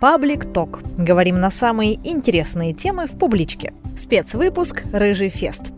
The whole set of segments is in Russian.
Паблик Ток. Говорим на самые интересные темы в публичке. Спецвыпуск «Рыжий фест».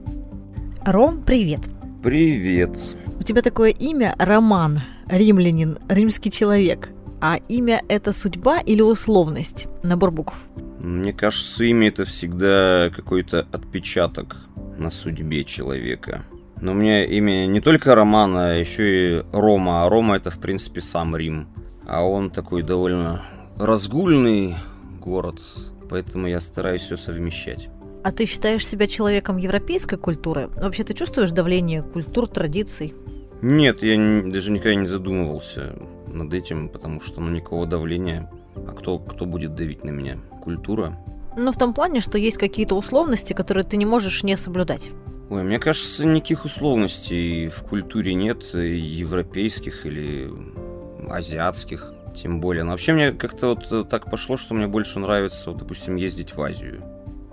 Ром, привет. Привет. У тебя такое имя Роман, римлянин, римский человек. А имя – это судьба или условность? Набор букв. Мне кажется, имя это всегда какой-то отпечаток на судьбе человека. Но у меня имя не только Роман, а еще и Рома. А Рома это, в принципе, сам Рим. А он такой довольно разгульный город, поэтому я стараюсь все совмещать. А ты считаешь себя человеком европейской культуры? Вообще ты чувствуешь давление культур, традиций? Нет, я не, даже никогда не задумывался над этим, потому что ну никакого давления. А кто, кто будет давить на меня? Культура? Ну, в том плане, что есть какие-то условности, которые ты не можешь не соблюдать. Ой, мне кажется, никаких условностей в культуре нет, европейских или азиатских, тем более. Но вообще мне как-то вот так пошло, что мне больше нравится, вот, допустим, ездить в Азию.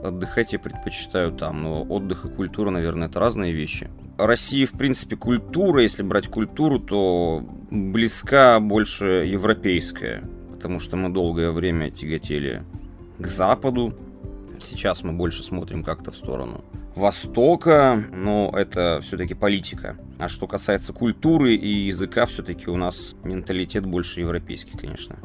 Отдыхать я предпочитаю там, но отдых и культура, наверное, это разные вещи. России, в принципе, культура, если брать культуру, то близка больше европейская, потому что мы долгое время тяготели к Западу. Сейчас мы больше смотрим как-то в сторону Востока, но это все-таки политика. А что касается культуры и языка, все-таки у нас менталитет больше европейский, конечно,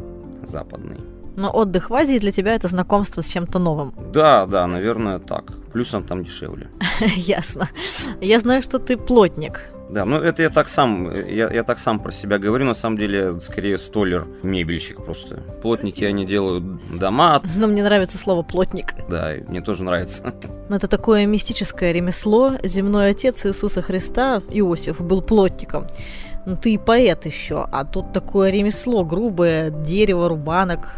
западный. Но отдых в Азии для тебя это знакомство с чем-то новым. Да, да, наверное, так. Плюсом там дешевле. Ясно. Я знаю, что ты плотник. Да, ну это я так сам, я, я так сам про себя говорю, на самом деле, скорее столер, мебельщик просто. Плотники, Спасибо. они делают дома. Но мне нравится слово плотник. Да, мне тоже нравится. Но это такое мистическое ремесло. Земной отец Иисуса Христа, Иосиф, был плотником. Ну ты и поэт еще, а тут такое ремесло грубое, дерево, рубанок,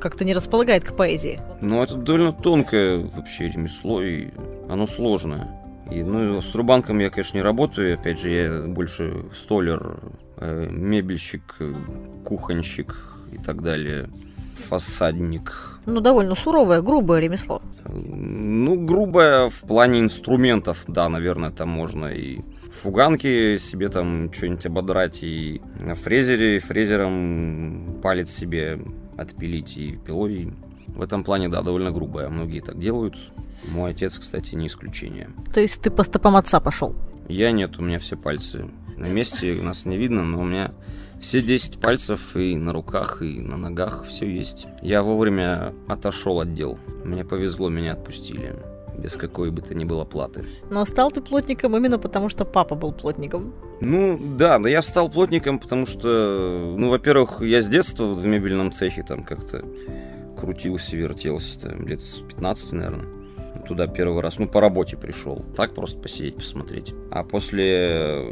как-то не располагает к поэзии. Ну это довольно тонкое вообще ремесло, и оно сложное. И, ну, с рубанком я, конечно, не работаю. Опять же, я больше столер, э, мебельщик, кухонщик и так далее. Фасадник. Ну, довольно суровое, грубое ремесло. Ну, грубое в плане инструментов, да, наверное, там можно и фуганки себе там что-нибудь ободрать, и на фрезере, фрезером палец себе отпилить, и пилой. В этом плане, да, довольно грубое. Многие так делают. Мой отец, кстати, не исключение. То есть ты по стопам отца пошел? Я нет, у меня все пальцы на месте, нас не видно, но у меня все 10 пальцев и на руках, и на ногах все есть. Я вовремя отошел от дел. Мне повезло, меня отпустили. Без какой бы то ни было платы. Но стал ты плотником именно потому, что папа был плотником. Ну, да, но я стал плотником, потому что, ну, во-первых, я с детства в мебельном цехе там как-то крутился, вертелся, там, лет с 15, наверное туда первый раз, ну, по работе пришел. Так просто посидеть, посмотреть. А после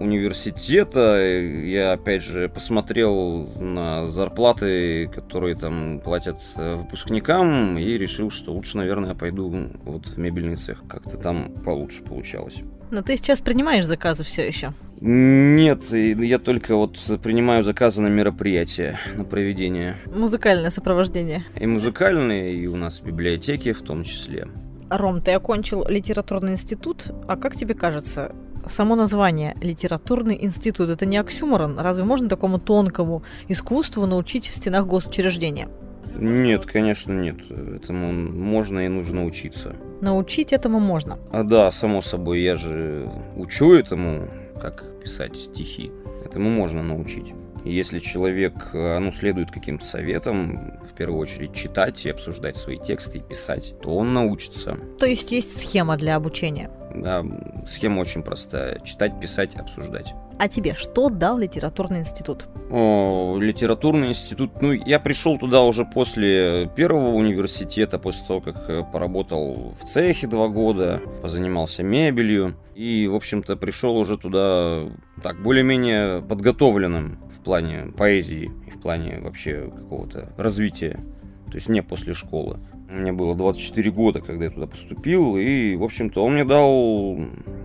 университета я, опять же, посмотрел на зарплаты, которые там платят выпускникам, и решил, что лучше, наверное, пойду вот в мебельный цех. Как-то там получше получалось. Но ты сейчас принимаешь заказы все еще? Нет, я только вот принимаю заказы на мероприятия, на проведение. Музыкальное сопровождение. И музыкальные, и у нас библиотеки в том числе. Ром, ты окончил литературный институт, а как тебе кажется, само название «Литературный институт» — это не оксюморон? Разве можно такому тонкому искусству научить в стенах госучреждения? Нет, конечно, нет. Этому можно и нужно учиться. Научить этому можно? А да, само собой, я же учу этому, как писать стихи. Этому можно научить. Если человек э, ну, следует каким-то советам, в первую очередь читать и обсуждать свои тексты и писать, то он научится. То есть есть схема для обучения? Да, схема очень простая. Читать, писать, обсуждать. А тебе что дал литературный институт? О, литературный институт. Ну, я пришел туда уже после первого университета, после того, как э, поработал в цехе два года, позанимался мебелью. И, в общем-то, пришел уже туда так, более-менее подготовленным в плане поэзии и в плане вообще какого-то развития. То есть не после школы. Мне было 24 года, когда я туда поступил, и, в общем-то, он мне дал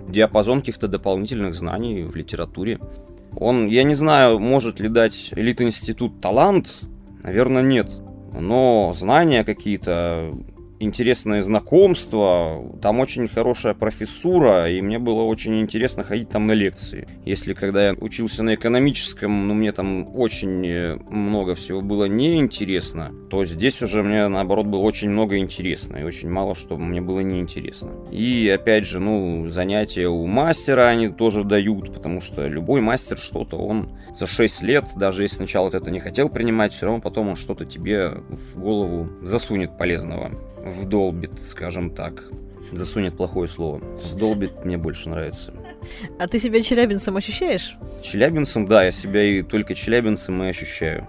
диапазон каких-то дополнительных знаний в литературе. Он, я не знаю, может ли дать элит-институт талант, наверное, нет. Но знания какие-то, интересное знакомство, там очень хорошая профессура, и мне было очень интересно ходить там на лекции. Если когда я учился на экономическом, ну, мне там очень много всего было неинтересно, то здесь уже мне, наоборот, было очень много интересно, и очень мало что мне было неинтересно. И, опять же, ну, занятия у мастера они тоже дают, потому что любой мастер что-то, он за 6 лет, даже если сначала ты это не хотел принимать, все равно потом он что-то тебе в голову засунет полезного, вдолбит, скажем так. Засунет плохое слово. Вдолбит мне больше нравится. А ты себя челябинцем ощущаешь? Челябинцем, да, я себя и только челябинцем и ощущаю.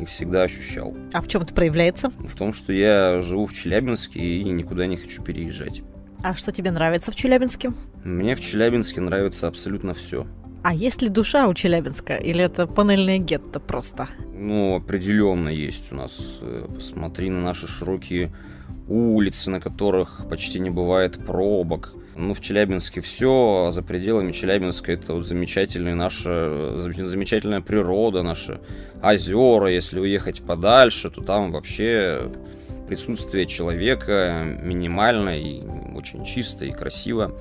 И всегда ощущал. А в чем это проявляется? В том, что я живу в Челябинске и никуда не хочу переезжать. А что тебе нравится в Челябинске? Мне в Челябинске нравится абсолютно все. А есть ли душа у Челябинска? Или это панельное гетто просто? Ну, определенно есть у нас. Э, посмотри на наши широкие улицы, на которых почти не бывает пробок. Ну, в Челябинске все, а за пределами Челябинска это вот замечательная наша, замечательная природа, наши озера. Если уехать подальше, то там вообще присутствие человека минимально и очень чисто и красиво.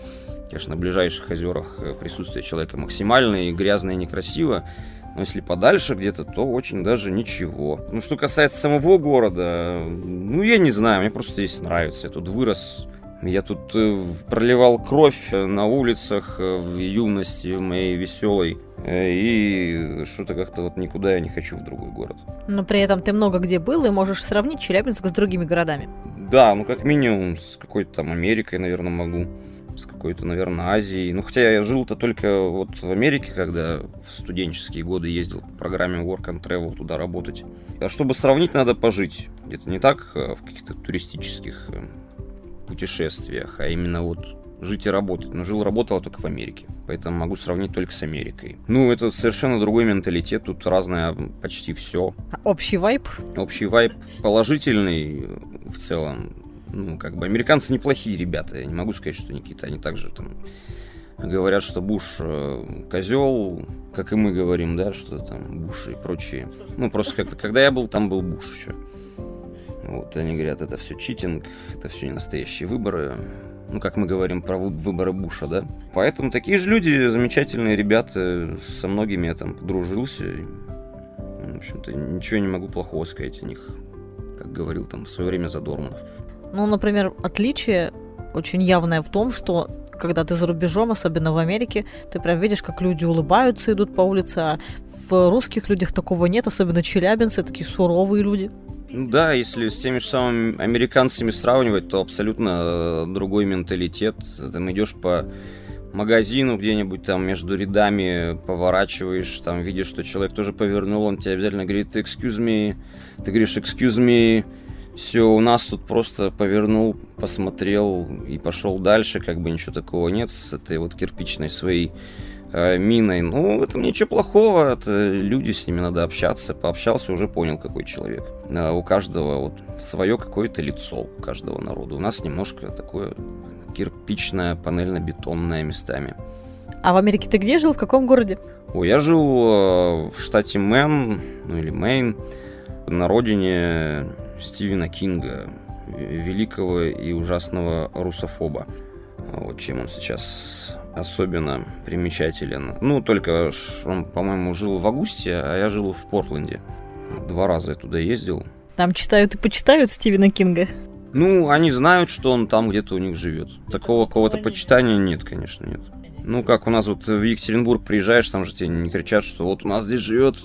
Конечно, на ближайших озерах присутствие человека максимально и грязно и некрасиво. Но если подальше где-то, то очень даже ничего. Ну, что касается самого города, ну, я не знаю, мне просто здесь нравится. Я тут вырос, я тут э, проливал кровь на улицах э, в юности, в моей веселой. Э, и что-то как-то вот никуда я не хочу в другой город. Но при этом ты много где был и можешь сравнить Челябинск с другими городами. Да, ну как минимум с какой-то там Америкой, наверное, могу с какой-то, наверное, Азией. Ну, хотя я жил-то только вот в Америке, когда в студенческие годы ездил по программе Work and Travel туда работать. А чтобы сравнить, надо пожить. Где-то не так а в каких-то туристических э, путешествиях, а именно вот жить и работать. Но жил, работал только в Америке. Поэтому могу сравнить только с Америкой. Ну, это совершенно другой менталитет. Тут разное почти все. Общий вайб? Общий вайб положительный в целом ну, как бы, американцы неплохие ребята. Я не могу сказать, что они какие-то, они также там говорят, что Буш э, козел, как и мы говорим, да, что там Буш и прочие. Ну, просто как-то, когда я был, там был Буш еще. Вот, они говорят, это все читинг, это все не настоящие выборы. Ну, как мы говорим про выборы Буша, да. Поэтому такие же люди, замечательные ребята, со многими я там подружился. В общем-то, ничего не могу плохого сказать о них, как говорил там в свое время Задорманов. Ну, например, отличие очень явное в том, что когда ты за рубежом, особенно в Америке, ты прям видишь, как люди улыбаются, идут по улице, а в русских людях такого нет, особенно челябинцы, такие суровые люди. Ну да, если с теми же самыми американцами сравнивать, то абсолютно э, другой менталитет. Там идешь по магазину где-нибудь там между рядами поворачиваешь, там видишь, что человек тоже повернул, он тебе обязательно говорит excuse me, ты говоришь excuse me, все, у нас тут просто повернул, посмотрел и пошел дальше, как бы ничего такого нет с этой вот кирпичной своей э, миной. Ну, в этом ничего плохого, это люди, с ними надо общаться. Пообщался, уже понял, какой человек. А у каждого вот свое какое-то лицо, у каждого народа. У нас немножко такое кирпичное, панельно-бетонное местами. А в Америке ты где жил, в каком городе? Ой, я жил э, в штате Мэн, ну или Мэйн, на родине Стивена Кинга, великого и ужасного русофоба. Вот чем он сейчас особенно примечателен. Ну, только он, по-моему, жил в Августе, а я жил в Портленде. Два раза я туда ездил. Там читают и почитают Стивена Кинга? Ну, они знают, что он там где-то у них живет. Такого кого-то почитания нет, конечно, нет. Ну, как у нас вот в Екатеринбург приезжаешь, там же тебе не кричат, что вот у нас здесь живет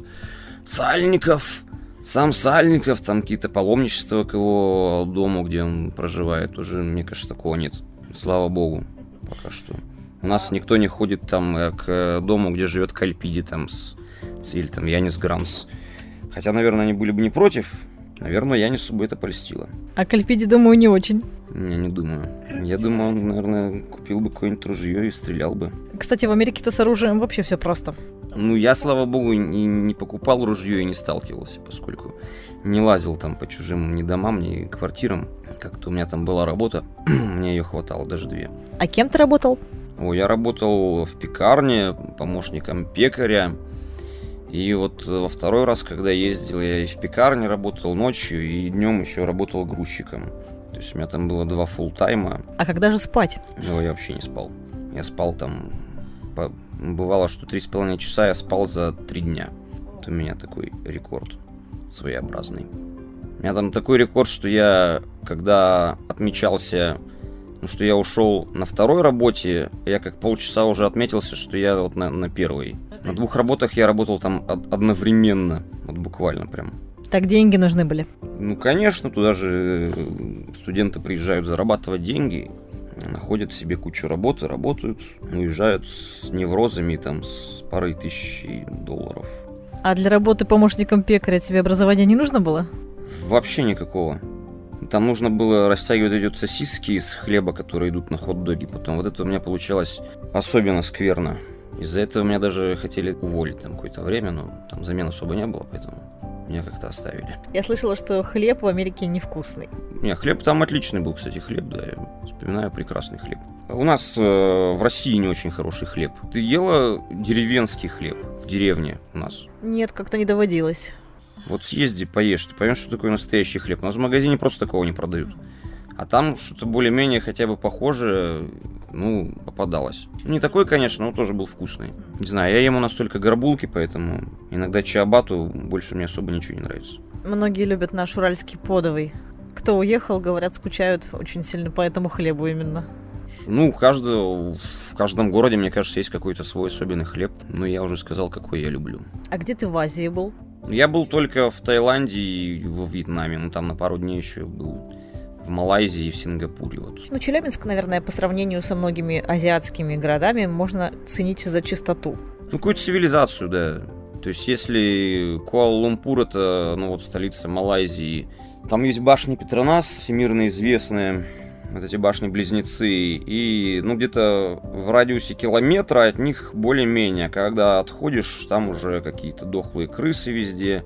Сальников, сам Сальников, там какие-то паломничества к его дому, где он проживает, уже, мне кажется, такого нет. Слава богу, пока что. У нас никто не ходит там э, к дому, где живет Кальпиди, там, с, с, или там Янис Гранс. Хотя, наверное, они были бы не против. Наверное, Янису бы это польстило. А Кальпиди, думаю, не очень. Я не думаю. Я думаю, он, наверное, купил бы какое-нибудь ружье и стрелял бы. Кстати, в Америке-то с оружием вообще все просто. Ну, я, слава богу, не, не покупал ружье и не сталкивался, поскольку не лазил там по чужим ни домам, ни квартирам. Как-то у меня там была работа, мне ее хватало, даже две. А кем ты работал? О, я работал в пекарне, помощником пекаря. И вот во второй раз, когда ездил, я и в пекарне работал ночью, и днем еще работал грузчиком. То есть у меня там было два фул тайма. А когда же спать? Ну, я вообще не спал. Я спал там по Бывало, что 3,5 часа я спал за 3 дня. Это у меня такой рекорд своеобразный. У меня там такой рекорд, что я, когда отмечался, ну, что я ушел на второй работе, я как полчаса уже отметился, что я вот на, на первой. На двух работах я работал там одновременно, вот буквально прям. Так деньги нужны были? Ну, конечно, туда же э, студенты приезжают зарабатывать деньги, находят себе кучу работы, работают, уезжают с неврозами, там, с парой тысяч долларов. А для работы помощником пекаря тебе образование не нужно было? Вообще никакого. Там нужно было растягивать эти сосиски из хлеба, которые идут на хот-доги. Потом вот это у меня получалось особенно скверно. Из-за этого меня даже хотели уволить там какое-то время, но там замен особо не было, поэтому меня как-то оставили. Я слышала, что хлеб в Америке невкусный. Не, хлеб там отличный был, кстати, хлеб, да, я вспоминаю прекрасный хлеб. У нас э, в России не очень хороший хлеб. Ты ела деревенский хлеб в деревне у нас? Нет, как-то не доводилось. Вот съезди, поешь, ты поймешь, что такое настоящий хлеб. У нас в магазине просто такого не продают. А там что-то более-менее хотя бы похожее, ну, попадалось. Не такой, конечно, но тоже был вкусный. Не знаю, я ему настолько горбулки, поэтому иногда чиабату больше мне особо ничего не нравится. Многие любят наш уральский подовый. Кто уехал, говорят, скучают очень сильно по этому хлебу именно. Ну, каждый, в каждом городе, мне кажется, есть какой-то свой особенный хлеб. Но я уже сказал, какой я люблю. А где ты в Азии был? Я был только в Таиланде и во Вьетнаме. Ну, там на пару дней еще был в Малайзии и в Сингапуре. Вот. Ну, Челябинск, наверное, по сравнению со многими азиатскими городами можно ценить за чистоту. Ну, какую-то цивилизацию, да. То есть, если Куала-Лумпур это, ну, вот столица Малайзии, там есть башня Петронас, всемирно известная, вот эти башни-близнецы, и, ну, где-то в радиусе километра от них более-менее. Когда отходишь, там уже какие-то дохлые крысы везде,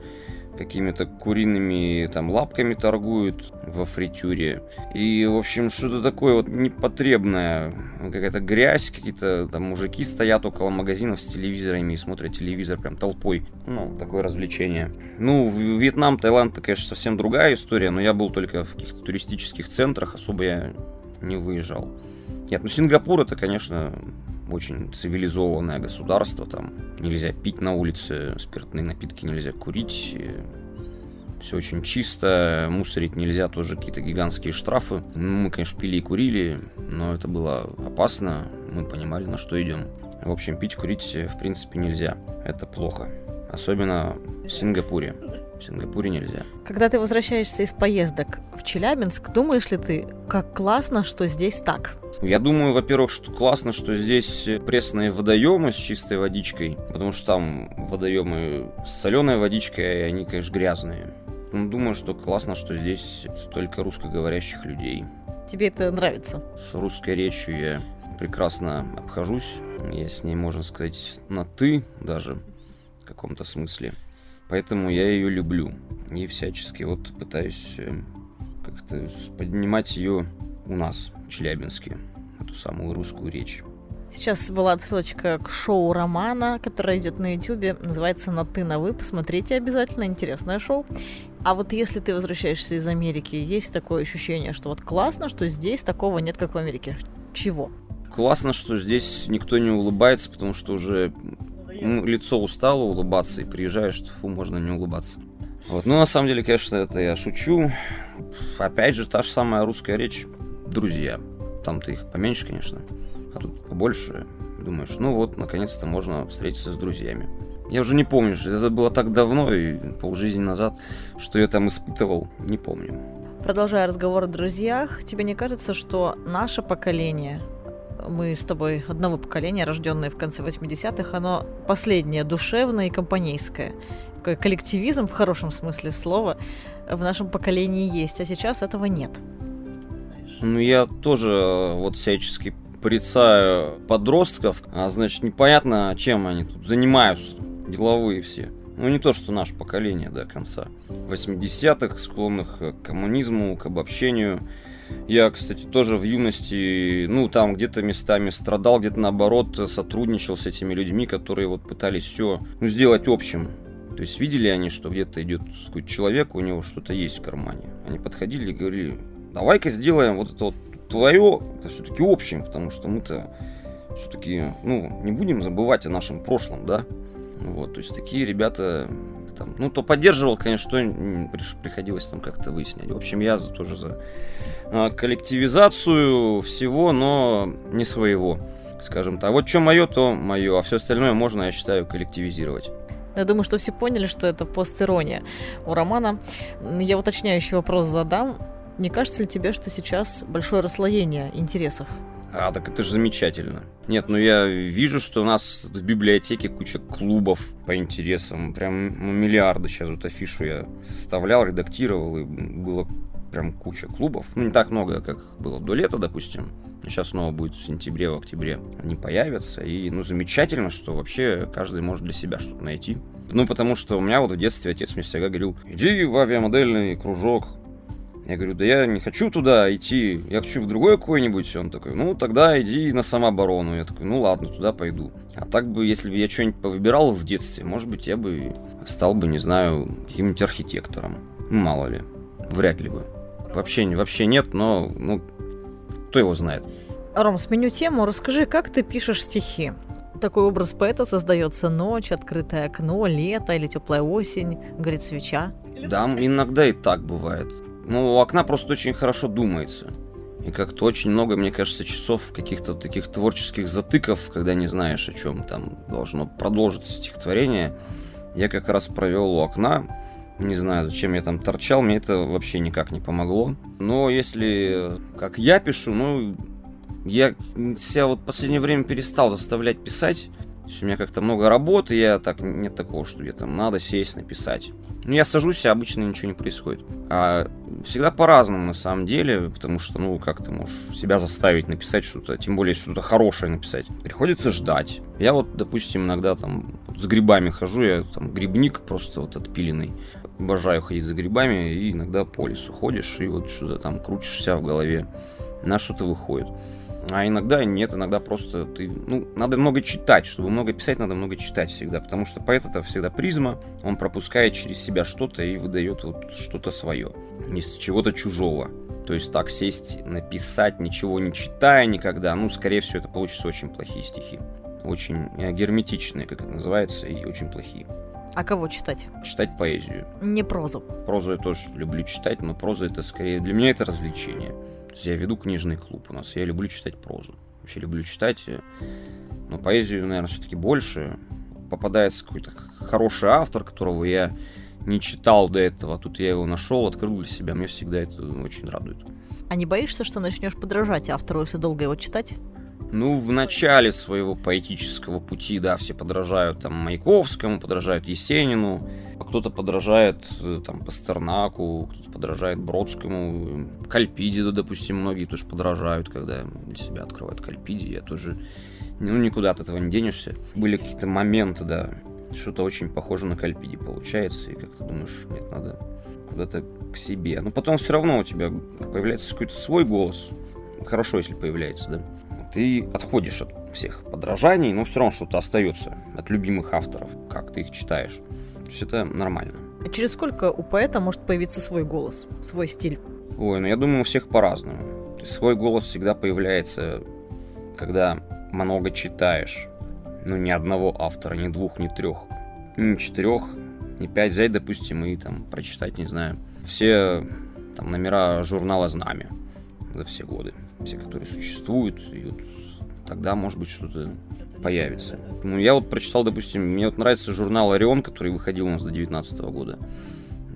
какими-то куриными там лапками торгуют во фритюре. И, в общем, что-то такое вот непотребное. Какая-то грязь, какие-то там мужики стоят около магазинов с телевизорами и смотрят телевизор прям толпой. Ну, такое развлечение. Ну, Вьетнам, Таиланд, это, конечно, совсем другая история, но я был только в каких-то туристических центрах, особо я не выезжал. Нет, ну Сингапур это, конечно, очень цивилизованное государство, там нельзя пить на улице, спиртные напитки нельзя курить, все очень чисто, мусорить нельзя, тоже какие-то гигантские штрафы. Ну, мы, конечно, пили и курили, но это было опасно, мы понимали, на что идем. В общем, пить, курить, в принципе, нельзя. Это плохо. Особенно в Сингапуре. В Сингапуре нельзя. Когда ты возвращаешься из поездок в Челябинск, думаешь ли ты, как классно, что здесь так? Я думаю, во-первых, что классно, что здесь пресные водоемы с чистой водичкой, потому что там водоемы с соленой водичкой, и они, конечно, грязные. Ну, думаю, что классно, что здесь столько русскоговорящих людей. Тебе это нравится? С русской речью я прекрасно обхожусь. Я с ней, можно сказать, на «ты» даже в каком-то смысле. Поэтому я ее люблю. И всячески вот пытаюсь э, как-то поднимать ее у нас, в Челябинске, эту самую русскую речь. Сейчас была отсылочка к шоу Романа, которое идет на Ютубе, называется «На ты, на вы». Посмотрите обязательно, интересное шоу. А вот если ты возвращаешься из Америки, есть такое ощущение, что вот классно, что здесь такого нет, как в Америке. Чего? Классно, что здесь никто не улыбается, потому что уже лицо устало улыбаться, и приезжаешь, фу, можно не улыбаться. Вот. Ну, на самом деле, конечно, это я шучу. Опять же, та же самая русская речь. Друзья. Там-то их поменьше, конечно. А тут побольше. Думаешь, ну вот, наконец-то можно встретиться с друзьями. Я уже не помню, что это было так давно и полжизни назад, что я там испытывал, не помню. Продолжая разговор о друзьях, тебе не кажется, что наше поколение мы с тобой одного поколения, рожденные в конце 80-х, оно последнее, душевное и компанейское. Такой коллективизм в хорошем смысле слова в нашем поколении есть, а сейчас этого нет. Ну, я тоже э, вот всячески порицаю подростков, а значит, непонятно, чем они тут занимаются, деловые все. Ну, не то, что наше поколение до конца 80-х, склонных к коммунизму, к обобщению, я, кстати, тоже в юности, ну, там где-то местами страдал, где-то наоборот сотрудничал с этими людьми, которые вот пытались все ну, сделать общим. То есть видели они, что где-то идет какой-то человек, у него что-то есть в кармане. Они подходили и говорили, давай-ка сделаем вот это вот твое, это все-таки общим, потому что мы-то все-таки, ну, не будем забывать о нашем прошлом, да? Вот, то есть такие ребята там, ну, то поддерживал, конечно, что приходилось там как-то выяснять. В общем, я тоже за а, коллективизацию всего, но не своего, скажем так. Вот что мое, то мое, а все остальное можно, я считаю, коллективизировать. Я думаю, что все поняли, что это постирония у Романа. Я уточняющий вопрос задам. Не кажется ли тебе, что сейчас большое расслоение интересов а, так это же замечательно. Нет, ну я вижу, что у нас в библиотеке куча клубов по интересам. Прям ну, миллиарды сейчас вот афишу я составлял, редактировал, и было прям куча клубов. Ну, не так много, как было до лета, допустим. Сейчас снова будет в сентябре, в октябре. Они появятся. И, ну, замечательно, что вообще каждый может для себя что-то найти. Ну, потому что у меня вот в детстве отец мне всегда говорил, иди в авиамодельный кружок, я говорю, да я не хочу туда идти, я хочу в другой какой-нибудь. Он такой, ну тогда иди на самооборону. Я такой, ну ладно, туда пойду. А так бы, если бы я что-нибудь повыбирал в детстве, может быть, я бы стал бы, не знаю, каким-нибудь архитектором. Ну, мало ли. Вряд ли бы. Вообще, вообще нет, но, ну, кто его знает. Ром, сменю тему. Расскажи, как ты пишешь стихи? Такой образ поэта создается ночь, открытое окно, лето или теплая осень, горит свеча. Да, иногда и так бывает. Ну, у окна просто очень хорошо думается. И как-то очень много, мне кажется, часов каких-то таких творческих затыков, когда не знаешь, о чем там должно продолжиться стихотворение. Я как раз провел у окна. Не знаю, зачем я там торчал, мне это вообще никак не помогло. Но если как я пишу, ну, я себя вот в последнее время перестал заставлять писать есть у меня как-то много работы, я так нет такого, что мне там надо сесть, написать. Ну, я сажусь, и обычно ничего не происходит. А всегда по-разному на самом деле, потому что, ну, как ты можешь себя заставить написать что-то, тем более что-то хорошее написать. Приходится ждать. Я вот, допустим, иногда там вот с грибами хожу, я там грибник просто вот отпиленный. Обожаю ходить за грибами, и иногда по лесу ходишь, и вот что-то там крутишься в голове, на что-то выходит. А иногда нет, иногда просто ты... Ну, надо много читать. Чтобы много писать, надо много читать всегда. Потому что поэт это всегда призма. Он пропускает через себя что-то и выдает вот что-то свое. Из чего-то чужого. То есть так сесть, написать, ничего не читая никогда, ну, скорее всего, это получится очень плохие стихи. Очень э, герметичные, как это называется, и очень плохие. А кого читать? Читать поэзию. Не прозу. Прозу я тоже люблю читать, но проза это скорее... Для меня это развлечение. То есть я веду книжный клуб у нас. Я люблю читать прозу. Вообще люблю читать. Э, но поэзию, наверное, все-таки больше. Попадается какой-то хороший автор, которого я не читал до этого. Тут я его нашел, открыл для себя. Мне всегда это очень радует. А не боишься, что начнешь подражать автору, если долго его читать? Ну, в начале своего поэтического пути, да, все подражают там Маяковскому, подражают Есенину, а кто-то подражает э, там Пастернаку, кто-то подражает Бродскому, Кальпиде, допустим, многие тоже подражают, когда для себя открывают Кальпиди, я тоже, ну, никуда от этого не денешься. Были какие-то моменты, да, что-то очень похоже на Кальпиди получается, и как ты думаешь, нет, надо куда-то к себе. Но потом все равно у тебя появляется какой-то свой голос. Хорошо, если появляется, да ты отходишь от всех подражаний, но все равно что-то остается от любимых авторов, как ты их читаешь. То есть это нормально. А через сколько у поэта может появиться свой голос, свой стиль? Ой, ну я думаю, у всех по-разному. То есть свой голос всегда появляется, когда много читаешь. Ну, ни одного автора, ни двух, ни трех, ни четырех, ни пять взять, допустим, и там прочитать, не знаю, все там номера журнала «Знамя» за все годы все, которые существуют, и вот тогда, может быть, что-то появится. Ну, я вот прочитал, допустим, мне вот нравится журнал «Орион», который выходил у нас до 19 года.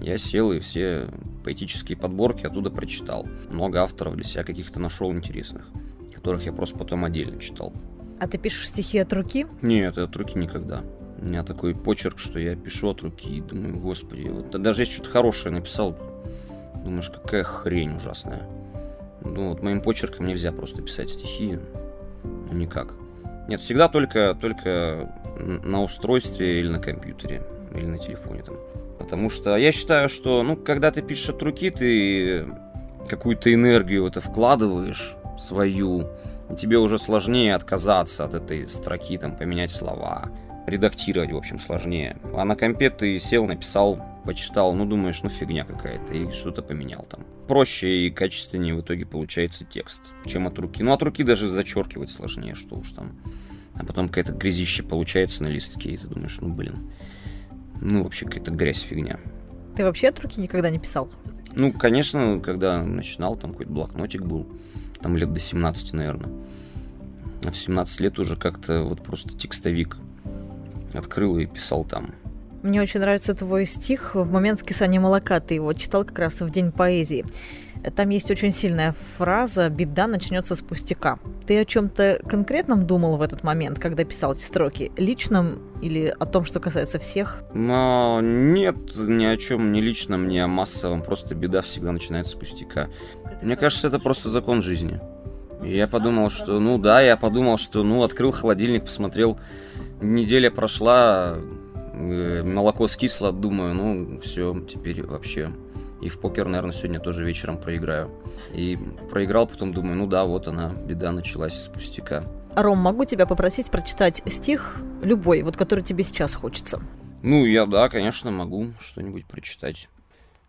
Я сел и все поэтические подборки оттуда прочитал. Много авторов для себя каких-то нашел интересных, которых я просто потом отдельно читал. А ты пишешь стихи от руки? Нет, от руки никогда. У меня такой почерк, что я пишу от руки и думаю, господи, вот даже если что-то хорошее написал, думаешь, какая хрень ужасная. Ну, вот моим почерком нельзя просто писать стихи. Ну, никак. Нет, всегда только, только на устройстве или на компьютере, или на телефоне там. Потому что я считаю, что, ну, когда ты пишешь от руки, ты какую-то энергию в это вкладываешь, свою, и тебе уже сложнее отказаться от этой строки, там, поменять слова, редактировать, в общем, сложнее. А на компе ты сел, написал почитал, ну думаешь, ну фигня какая-то, и что-то поменял там. Проще и качественнее в итоге получается текст, чем от руки. Ну от руки даже зачеркивать сложнее, что уж там. а потом какая-то грязище получается на листке, и ты думаешь, ну блин, ну вообще какая-то грязь, фигня. Ты вообще от руки никогда не писал? Ну, конечно, когда начинал, там какой-то блокнотик был, там лет до 17, наверное. А в 17 лет уже как-то вот просто текстовик открыл и писал там. Мне очень нравится твой стих в момент скисания молока. Ты его читал как раз в День поэзии. Там есть очень сильная фраза «беда начнется с пустяка». Ты о чем-то конкретном думал в этот момент, когда писал эти строки? Личном или о том, что касается всех? Но нет, ни о чем, ни личном, ни о массовом. Просто беда всегда начинается с пустяка. Мне кажется, это просто закон жизни. Я подумал, что, ну да, я подумал, что, ну, открыл холодильник, посмотрел, неделя прошла, молоко скисло, думаю, ну, все, теперь вообще и в покер, наверное, сегодня тоже вечером проиграю. И проиграл, потом думаю, ну да, вот она, беда началась из пустяка. Ром, могу тебя попросить прочитать стих любой, вот который тебе сейчас хочется? Ну, я, да, конечно, могу что-нибудь прочитать.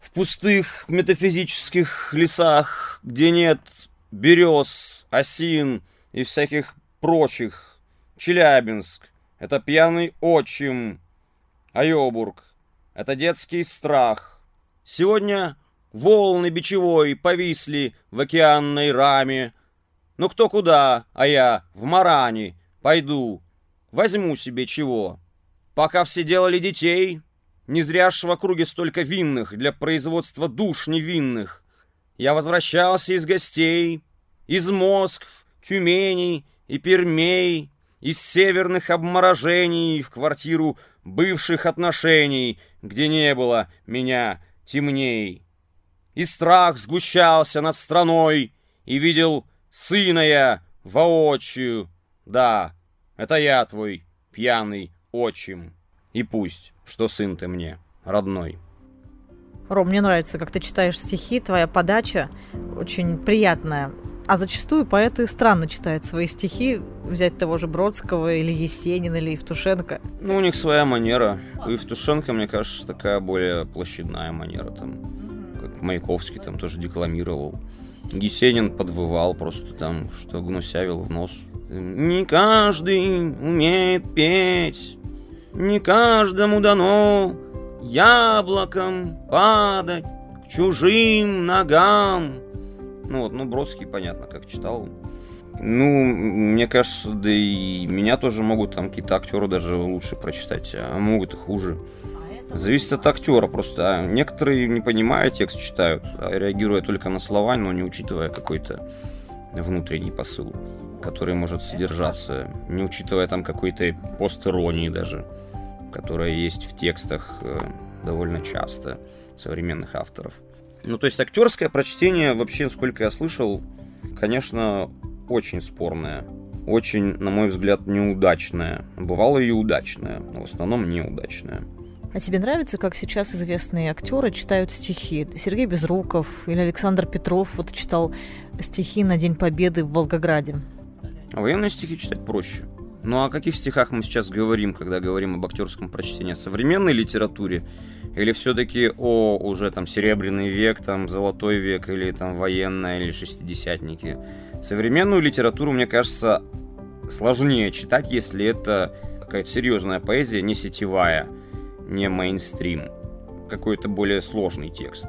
В пустых метафизических лесах, где нет берез, осин и всяких прочих, Челябинск — это пьяный отчим, Айобург — это детский страх, Сегодня волны бичевой повисли в океанной раме. Но кто куда, а я в Маране пойду, возьму себе чего. Пока все делали детей, не зря ж в округе столько винных для производства душ невинных. Я возвращался из гостей, из Москв, Тюменей и Пермей, из северных обморожений в квартиру бывших отношений, где не было меня темней. И страх сгущался над страной, и видел сына я воочию. Да, это я твой пьяный отчим. И пусть, что сын ты мне, родной. Ром, мне нравится, как ты читаешь стихи, твоя подача очень приятная. А зачастую поэты странно читают свои стихи, взять того же Бродского или Есенина или Евтушенко. Ну, у них своя манера. У Евтушенко, мне кажется, такая более площадная манера. Там, как Маяковский там тоже декламировал. Есенин подвывал просто там, что гнусявил в нос. Не каждый умеет петь, не каждому дано яблоком падать к чужим ногам. Ну вот, ну Бродский, понятно, как читал. Ну, мне кажется, да и меня тоже могут там какие-то актеры даже лучше прочитать, а могут и хуже. Зависит от актера просто. А некоторые, не понимая текст, читают, а реагируя только на слова, но не учитывая какой-то внутренний посыл, который может содержаться, не учитывая там какой-то пост-иронии даже, которая есть в текстах э, довольно часто современных авторов. Ну, то есть актерское прочтение, вообще, сколько я слышал, конечно, очень спорное. Очень, на мой взгляд, неудачное. Бывало и удачное, но в основном неудачное. А тебе нравится, как сейчас известные актеры читают стихи? Сергей Безруков или Александр Петров вот читал стихи на День Победы в Волгограде. А военные стихи читать проще. Ну о каких стихах мы сейчас говорим, когда говорим об актерском прочтении? О современной литературе или все-таки о уже там серебряный век, там золотой век, или там военная, или шестидесятники. Современную литературу, мне кажется, сложнее читать, если это какая-то серьезная поэзия, не сетевая, не мейнстрим. Какой-то более сложный текст.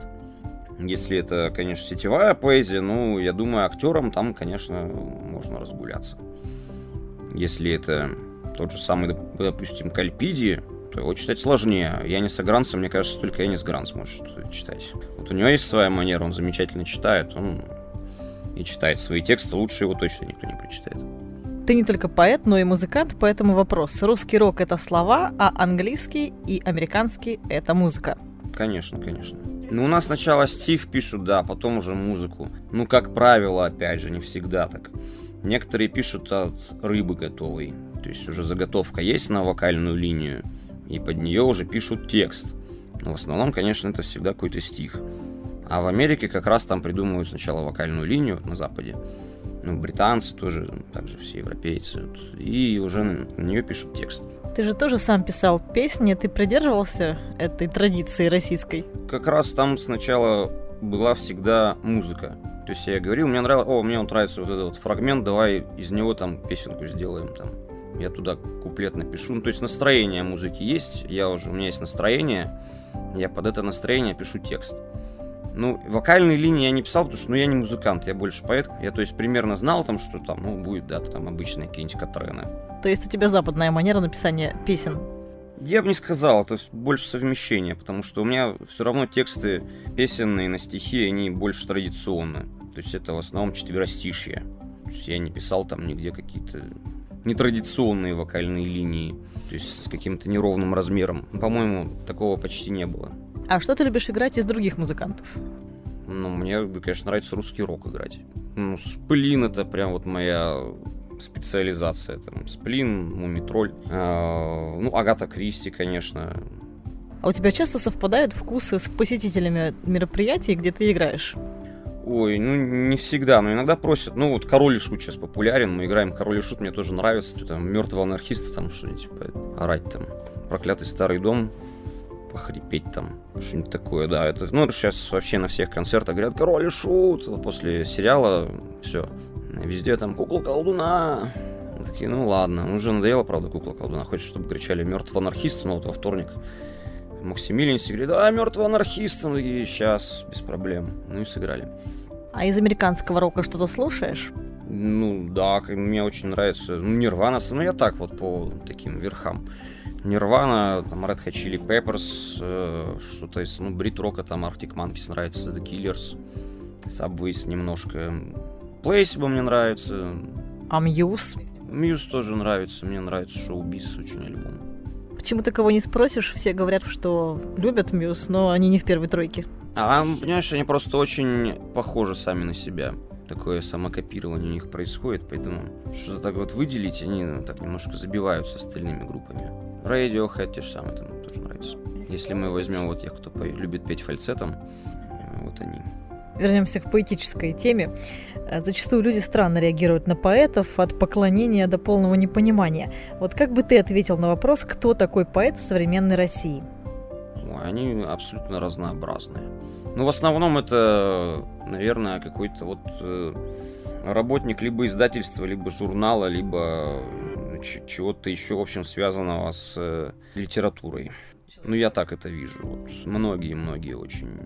Если это, конечно, сетевая поэзия, ну, я думаю, актерам там, конечно, можно разгуляться. Если это тот же самый, допустим, Кальпиди, его читать сложнее. Я не Гранцем, мне кажется, только я не с Гранц может читать. Вот у него есть своя манера, он замечательно читает, он и читает свои тексты, лучше его точно никто не прочитает. Ты не только поэт, но и музыкант, поэтому вопрос. Русский рок — это слова, а английский и американский — это музыка. Конечно, конечно. Ну, у нас сначала стих пишут, да, потом уже музыку. Ну, как правило, опять же, не всегда так. Некоторые пишут от рыбы готовой. То есть уже заготовка есть на вокальную линию, и под нее уже пишут текст. Но в основном, конечно, это всегда какой-то стих. А в Америке как раз там придумывают сначала вокальную линию на Западе. Ну, британцы тоже, также все европейцы. И уже на нее пишут текст. Ты же тоже сам писал песни, ты придерживался этой традиции российской? Как раз там сначала была всегда музыка. То есть я говорил, мне нравилось, о, мне он нравится вот этот вот фрагмент, давай из него там песенку сделаем там я туда куплет напишу. Ну, то есть настроение музыки есть, я уже, у меня есть настроение, я под это настроение пишу текст. Ну, вокальные линии я не писал, потому что ну, я не музыкант, я больше поэт. Я, то есть, примерно знал там, что там, ну, будет, да, там обычные какие-нибудь катрены. То есть у тебя западная манера написания песен? Я бы не сказал, то есть больше совмещение, потому что у меня все равно тексты песенные на стихи, они больше традиционные. То есть это в основном четверостишье. То есть я не писал там нигде какие-то нетрадиционные вокальные линии, то есть с каким-то неровным размером. По-моему, такого почти не было. А что ты любишь играть из других музыкантов? Ну, мне, конечно, нравится русский рок играть. Ну, Сплин это прям вот моя специализация. Там, Сплин, Мумитроль. Э, ну, Агата Кристи, конечно. А у тебя часто совпадают вкусы с посетителями мероприятий, где ты играешь? Ой, ну не всегда, но иногда просят. Ну вот Король и Шут сейчас популярен, мы играем Король и Шут, мне тоже нравится. Там мертвого анархиста, там что-нибудь типа орать там. Проклятый старый дом, похрипеть там, что-нибудь такое, да. Это, ну, сейчас вообще на всех концертах говорят Король и Шут. После сериала все. Везде там кукла колдуна. Мы такие, ну ладно, уже надоело, правда, кукла колдуна. Хочешь, чтобы кричали мертвого анархиста, но вот во вторник Максимилиан говорит, да, мертвый анархист. Мы такие, сейчас, без проблем. Ну и сыграли. А из американского рока что-то слушаешь? Ну, да, мне очень нравится. Ну, Нирвана, ну, я так вот по таким верхам. Нирвана, там, Red Hot Chili Peppers, э, что-то из, ну, Брит Рока, там, Arctic Monkeys нравится, The Killers, Subways немножко. Placebo мне нравится. А Muse? Muse тоже нравится, мне нравится Showbiz очень альбом. Почему ты кого не спросишь, все говорят, что любят Muse, но они не в первой тройке. А, понимаешь, они просто очень похожи сами на себя. Такое самокопирование у них происходит, поэтому что-то так вот выделить, они ну, так немножко забиваются остальными группами. Radiohead те же самые, там тоже нравится. Если мы возьмем вот тех, кто любит петь фальцетом, вот они. Вернемся к поэтической теме. Э, зачастую люди странно реагируют на поэтов от поклонения до полного непонимания. Вот как бы ты ответил на вопрос, кто такой поэт в современной России? Они абсолютно разнообразные. Ну, в основном это, наверное, какой-то вот э, работник либо издательства, либо журнала, либо чего-то еще, в общем, связанного с э, литературой. Ну, я так это вижу. Вот многие-многие очень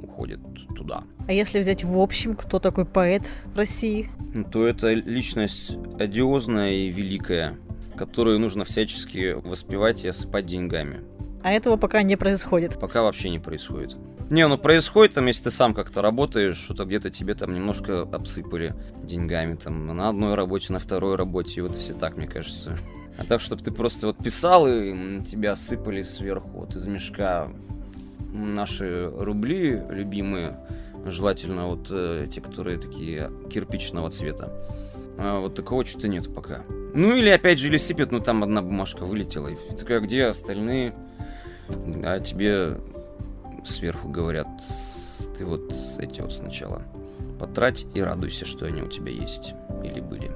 уходят туда. А если взять в общем, кто такой поэт в России? Ну, то это личность одиозная и великая, которую нужно всячески воспевать и осыпать деньгами. А этого пока не происходит. Пока вообще не происходит. Не, ну происходит там, если ты сам как-то работаешь, что-то где-то тебе там немножко обсыпали деньгами, там, на одной работе, на второй работе, и вот все так, мне кажется. А так, чтобы ты просто вот писал, и тебя сыпали сверху, вот из мешка наши рубли любимые, желательно вот э, те, которые такие кирпичного цвета. А вот такого что-то нет пока. Ну или опять же, или сыпят, ну там одна бумажка вылетела, и такая, где остальные? А тебе сверху говорят, ты вот эти вот сначала потрать и радуйся, что они у тебя есть или были.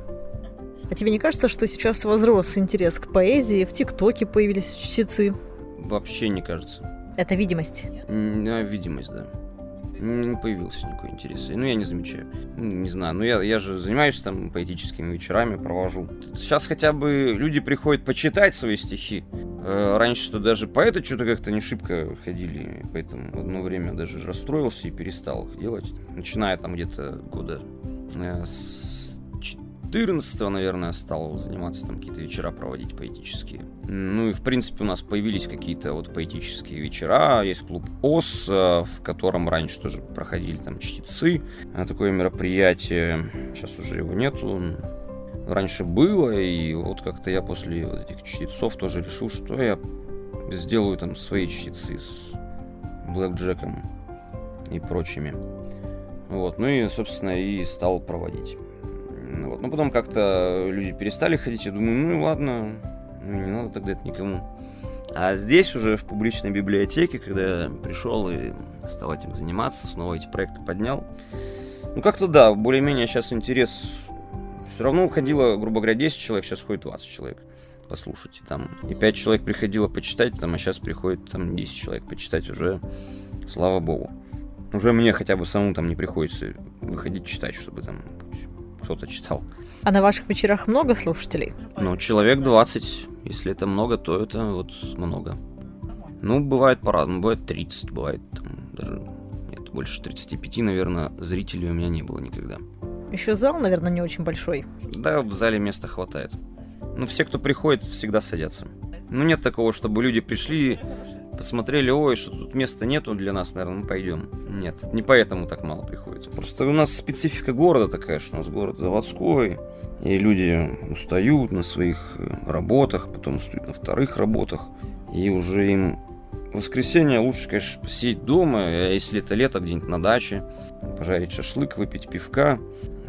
А тебе не кажется, что сейчас возрос интерес к поэзии, в ТикТоке появились чтецы? Вообще не кажется. Это видимость? А, видимость, да. Не появился никакой интерес. Ну, я не замечаю. Не знаю. Ну, я, я же занимаюсь там поэтическими вечерами, провожу. Сейчас хотя бы люди приходят почитать свои стихи. Э, раньше что даже поэты что-то как-то не шибко ходили, поэтому в одно время даже расстроился и перестал их делать. Начиная там где-то года э, с 14 наверное, стал заниматься там какие-то вечера проводить поэтические. Ну и, в принципе, у нас появились какие-то вот поэтические вечера. Есть клуб ОС, э, в котором раньше тоже проходили там чтецы. Такое мероприятие. Сейчас уже его нету. Раньше было, и вот как-то я после вот этих чтецов тоже решил, что я сделаю там свои чтецы с Блэк Джеком и прочими. Вот, ну и, собственно, и стал проводить. Вот. Но потом как-то люди перестали ходить, я думаю, ну ладно, ну не надо тогда это никому. А здесь уже в публичной библиотеке, когда я пришел и стал этим заниматься, снова эти проекты поднял, ну как-то да, более-менее сейчас интерес все равно уходило, грубо говоря, 10 человек, сейчас ходит 20 человек послушать. Там, и 5 человек приходило почитать, там, а сейчас приходит там 10 человек почитать уже, слава богу. Уже мне хотя бы самому там не приходится выходить читать, чтобы там кто-то читал. А на ваших вечерах много слушателей? Ну, человек 20. Если это много, то это вот много. Ну, бывает по-разному. Бывает 30, бывает там, даже нет, больше 35, наверное, зрителей у меня не было никогда. Еще зал, наверное, не очень большой. Да, в зале места хватает. Ну, все, кто приходит, всегда садятся. Ну, нет такого, чтобы люди пришли, посмотрели, ой, что тут места нету для нас, наверное, мы пойдем. Нет, не поэтому так мало приходит. Просто у нас специфика города такая, что у нас город заводской, и люди устают на своих э, работах, потом устают на вторых работах, и уже им воскресенье лучше, конечно, посидеть дома, а если это лето, где-нибудь на даче, пожарить шашлык, выпить пивка,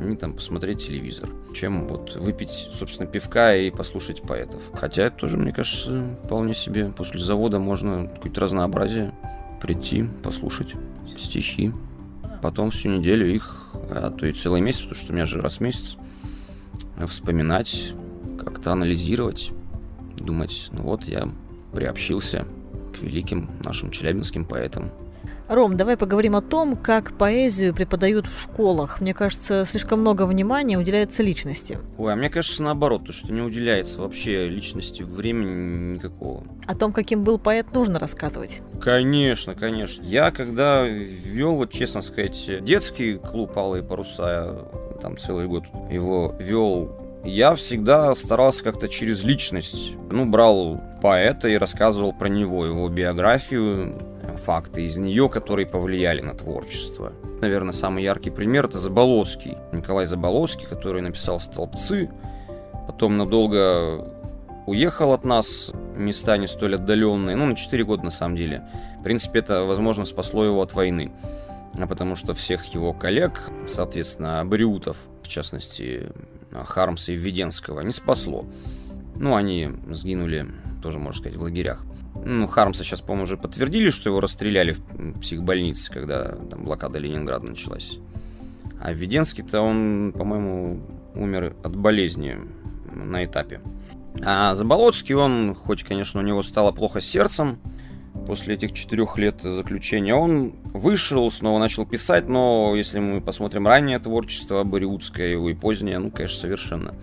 и там посмотреть телевизор, чем вот выпить, собственно, пивка и послушать поэтов. Хотя это тоже, мне кажется, вполне себе после завода можно какое-то разнообразие прийти, послушать стихи, потом всю неделю их, а то и целый месяц, потому что у меня же раз в месяц, вспоминать, как-то анализировать, думать, ну вот я приобщился к великим нашим челябинским поэтам. Ром, давай поговорим о том, как поэзию преподают в школах. Мне кажется, слишком много внимания уделяется личности. Ой, а мне кажется наоборот, то, что не уделяется вообще личности времени никакого. О том, каким был поэт, нужно рассказывать. Конечно, конечно. Я когда вел, вот честно сказать, детский клуб «Алые паруса», там целый год его вел я всегда старался как-то через личность. Ну, брал поэта и рассказывал про него, его биографию, факты из нее, которые повлияли на творчество. Наверное, самый яркий пример это Заболоцкий. Николай Заболоцкий, который написал «Столбцы», потом надолго уехал от нас, места не столь отдаленные, ну, на 4 года на самом деле. В принципе, это, возможно, спасло его от войны. А потому что всех его коллег, соответственно, Бриутов, в частности, Хармса и Введенского, не спасло. Ну, они сгинули, тоже, можно сказать, в лагерях. Ну, Хармса сейчас, по-моему, уже подтвердили, что его расстреляли в психбольнице, когда там блокада Ленинграда началась. А Введенский-то он, по-моему, умер от болезни на этапе. А Заболоцкий, он, хоть, конечно, у него стало плохо с сердцем, после этих четырех лет заключения, он вышел, снова начал писать, но если мы посмотрим раннее творчество Бориутское, его и позднее, ну, конечно, совершенно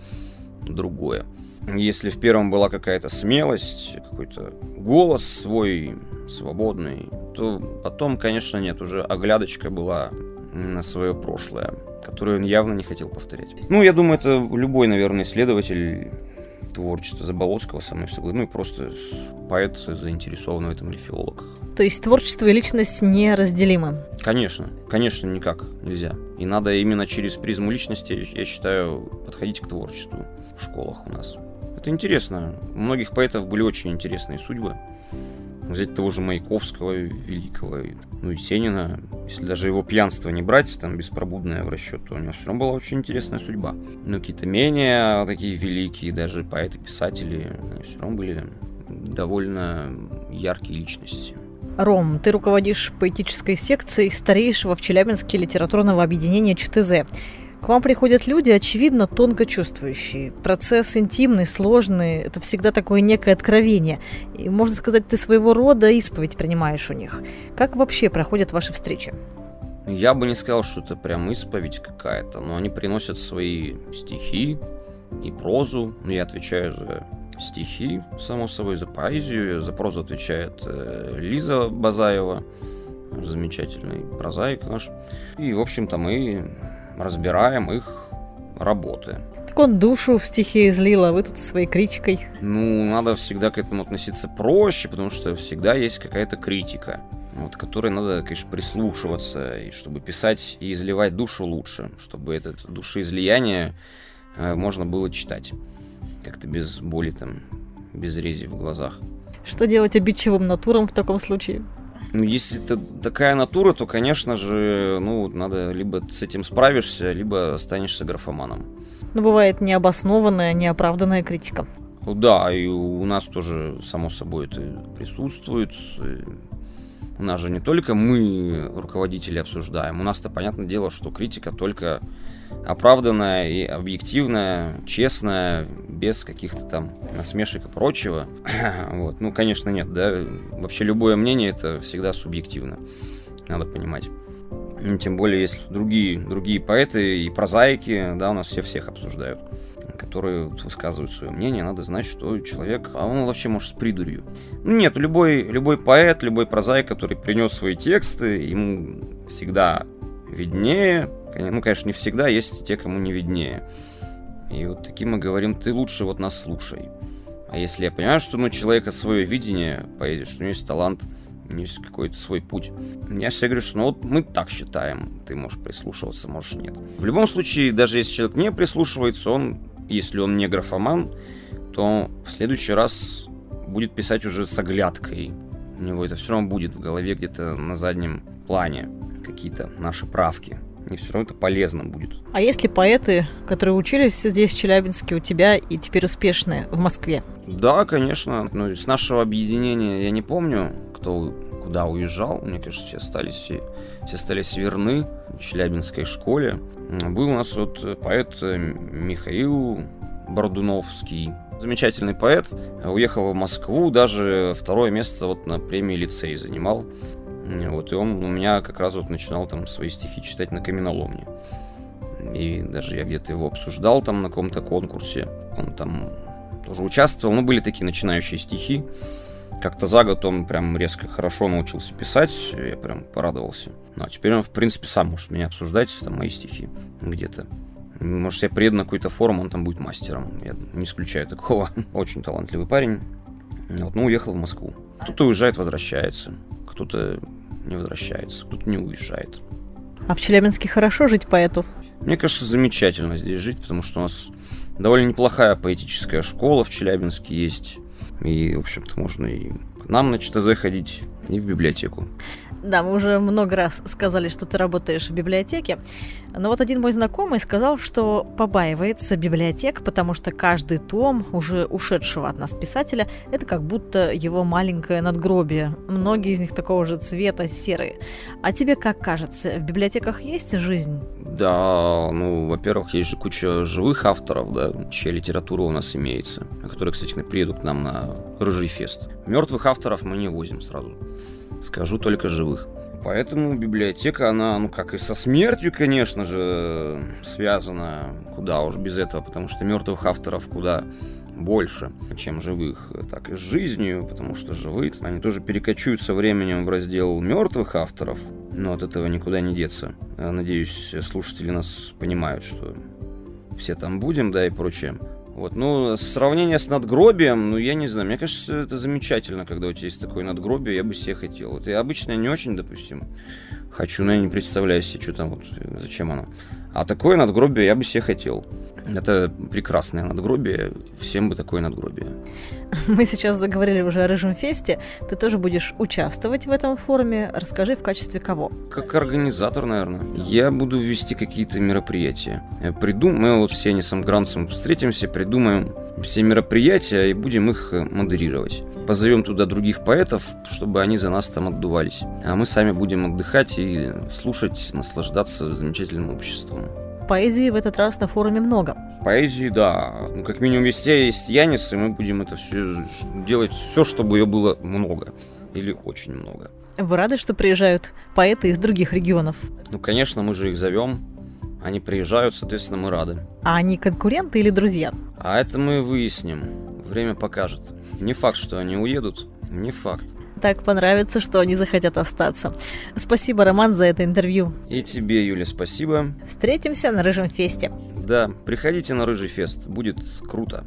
другое. Если в первом была какая-то смелость, какой-то голос свой свободный, то потом, конечно, нет, уже оглядочка была на свое прошлое, которое он явно не хотел повторять. Ну, я думаю, это любой, наверное, исследователь творчества Заболоцкого со мной согласен. Ну и просто поэт заинтересован в этом или филолог. То есть творчество и личность неразделимы? Конечно, конечно, никак нельзя. И надо именно через призму личности, я считаю, подходить к творчеству в школах у нас. Это интересно. У многих поэтов были очень интересные судьбы. Взять того же Маяковского великого, ну и Сенина. Если даже его пьянство не брать, там, беспробудное в расчет, то у него все равно была очень интересная судьба. Ну, какие-то менее такие великие, даже поэты-писатели, они все равно были довольно яркие личности. Ром, ты руководишь поэтической секцией старейшего в Челябинске литературного объединения ЧТЗ. К вам приходят люди, очевидно, тонко чувствующие. Процесс интимный, сложный, это всегда такое некое откровение. И, можно сказать, ты своего рода исповедь принимаешь у них. Как вообще проходят ваши встречи? Я бы не сказал, что это прям исповедь какая-то, но они приносят свои стихи и прозу. Я отвечаю за стихи, само собой, за поэзию. За прозу отвечает э, Лиза Базаева, замечательный прозаик наш. И, в общем-то, мы разбираем их работы. Так он душу в стихе излил, а вы тут со своей критикой. Ну, надо всегда к этому относиться проще, потому что всегда есть какая-то критика, вот, которой надо, конечно, прислушиваться, и чтобы писать и изливать душу лучше, чтобы это душеизлияние э, можно было читать. Как-то без боли там, без рези в глазах. Что делать обидчивым натурам в таком случае? Ну, если это такая натура, то, конечно же, ну, надо либо с этим справишься, либо останешься графоманом. Но бывает необоснованная, неоправданная критика. Ну да, и у нас тоже, само собой, это присутствует. У нас же не только мы, руководители, обсуждаем. У нас-то, понятное дело, что критика только оправданная и объективная, честная, без каких-то там насмешек и прочего. вот. Ну, конечно, нет, да. Вообще любое мнение это всегда субъективно. Надо понимать. Тем более, есть другие, другие поэты и прозаики, да, у нас все всех обсуждают которые высказывают свое мнение, надо знать, что человек, а он вообще может с придурью. Ну, нет, любой, любой поэт, любой прозаик, который принес свои тексты, ему всегда виднее. Ну, конечно, не всегда, есть те, кому не виднее. И вот таким мы говорим, ты лучше вот нас слушай. А если я понимаю, что ну, человека свое видение поэзии, что у него есть талант, у него есть какой-то свой путь. Я всегда говорю, что ну вот мы так считаем, ты можешь прислушиваться, можешь нет. В любом случае, даже если человек не прислушивается, он, если он не графоман, то в следующий раз будет писать уже с оглядкой. У него это все равно будет в голове где-то на заднем плане какие-то наши правки. И все равно это полезно будет. А есть ли поэты, которые учились здесь, в Челябинске, у тебя и теперь успешные в Москве? Да, конечно. Ну, с нашего объединения я не помню, кто куда уезжал. Мне кажется, все остались, все, все остались верны в Челябинской школе. Был у нас вот поэт Михаил Бордуновский. Замечательный поэт. Уехал в Москву, даже второе место вот на премии лицей занимал. Вот, и он у меня как раз вот начинал там свои стихи читать на каменоломне. И даже я где-то его обсуждал там на каком-то конкурсе. Он там тоже участвовал. Ну, были такие начинающие стихи. Как-то за год он прям резко хорошо научился писать. Я прям порадовался. Ну, а теперь он, в принципе, сам может меня обсуждать, там, мои стихи где-то. Может, я приеду на какую-то форум, он там будет мастером. Я не исключаю такого. Очень талантливый парень. Вот, ну, уехал в Москву. Кто-то уезжает, возвращается кто-то не возвращается, кто-то не уезжает. А в Челябинске хорошо жить поэту? Мне кажется, замечательно здесь жить, потому что у нас довольно неплохая поэтическая школа в Челябинске есть. И, в общем-то, можно и к нам на ЧТЗ ходить, и в библиотеку. Да, мы уже много раз сказали, что ты работаешь в библиотеке. Но вот один мой знакомый сказал, что побаивается библиотек, потому что каждый том уже ушедшего от нас писателя – это как будто его маленькое надгробие. Многие из них такого же цвета, серые. А тебе как кажется, в библиотеках есть жизнь? Да, ну, во-первых, есть же куча живых авторов, да, чья литература у нас имеется, которые, кстати, приедут к нам на Рыжий фест. Мертвых авторов мы не возим сразу. Скажу только живых. Поэтому библиотека, она, ну, как и со смертью, конечно же, связана. Куда уж без этого, потому что мертвых авторов куда больше, чем живых, так и с жизнью, потому что живые, они тоже перекочуют со временем в раздел мертвых авторов, но от этого никуда не деться. Надеюсь, слушатели нас понимают, что все там будем, да, и прочее. Вот, ну, сравнение с надгробием, ну, я не знаю, мне кажется, это замечательно, когда у тебя есть такое надгробие, я бы себе хотел. Вот я обычно не очень, допустим, хочу, но я не представляю себе, что там, вот, зачем оно. А такое надгробие я бы себе хотел. Это прекрасное надгробие, всем бы такое надгробие. Мы сейчас заговорили уже о Рыжем Фесте. Ты тоже будешь участвовать в этом форуме. Расскажи, в качестве кого? Как организатор, наверное. Я буду вести какие-то мероприятия. Придум... Мы вот с Янисом Гранцем встретимся, придумаем все мероприятия и будем их э, модерировать. Позовем туда других поэтов, чтобы они за нас там отдувались. А мы сами будем отдыхать и слушать, наслаждаться замечательным обществом. Поэзии в этот раз на форуме много. Поэзии, да. Ну, как минимум, везде есть Янис, и мы будем это все делать, все, чтобы ее было много. Или очень много. Вы рады, что приезжают поэты из других регионов? Ну, конечно, мы же их зовем. Они приезжают, соответственно, мы рады. А они конкуренты или друзья? А это мы выясним. Время покажет. Не факт, что они уедут. Не факт. Так понравится, что они захотят остаться. Спасибо, Роман, за это интервью. И тебе, Юля, спасибо. Встретимся на Рыжем фесте. Да, приходите на Рыжий фест, будет круто.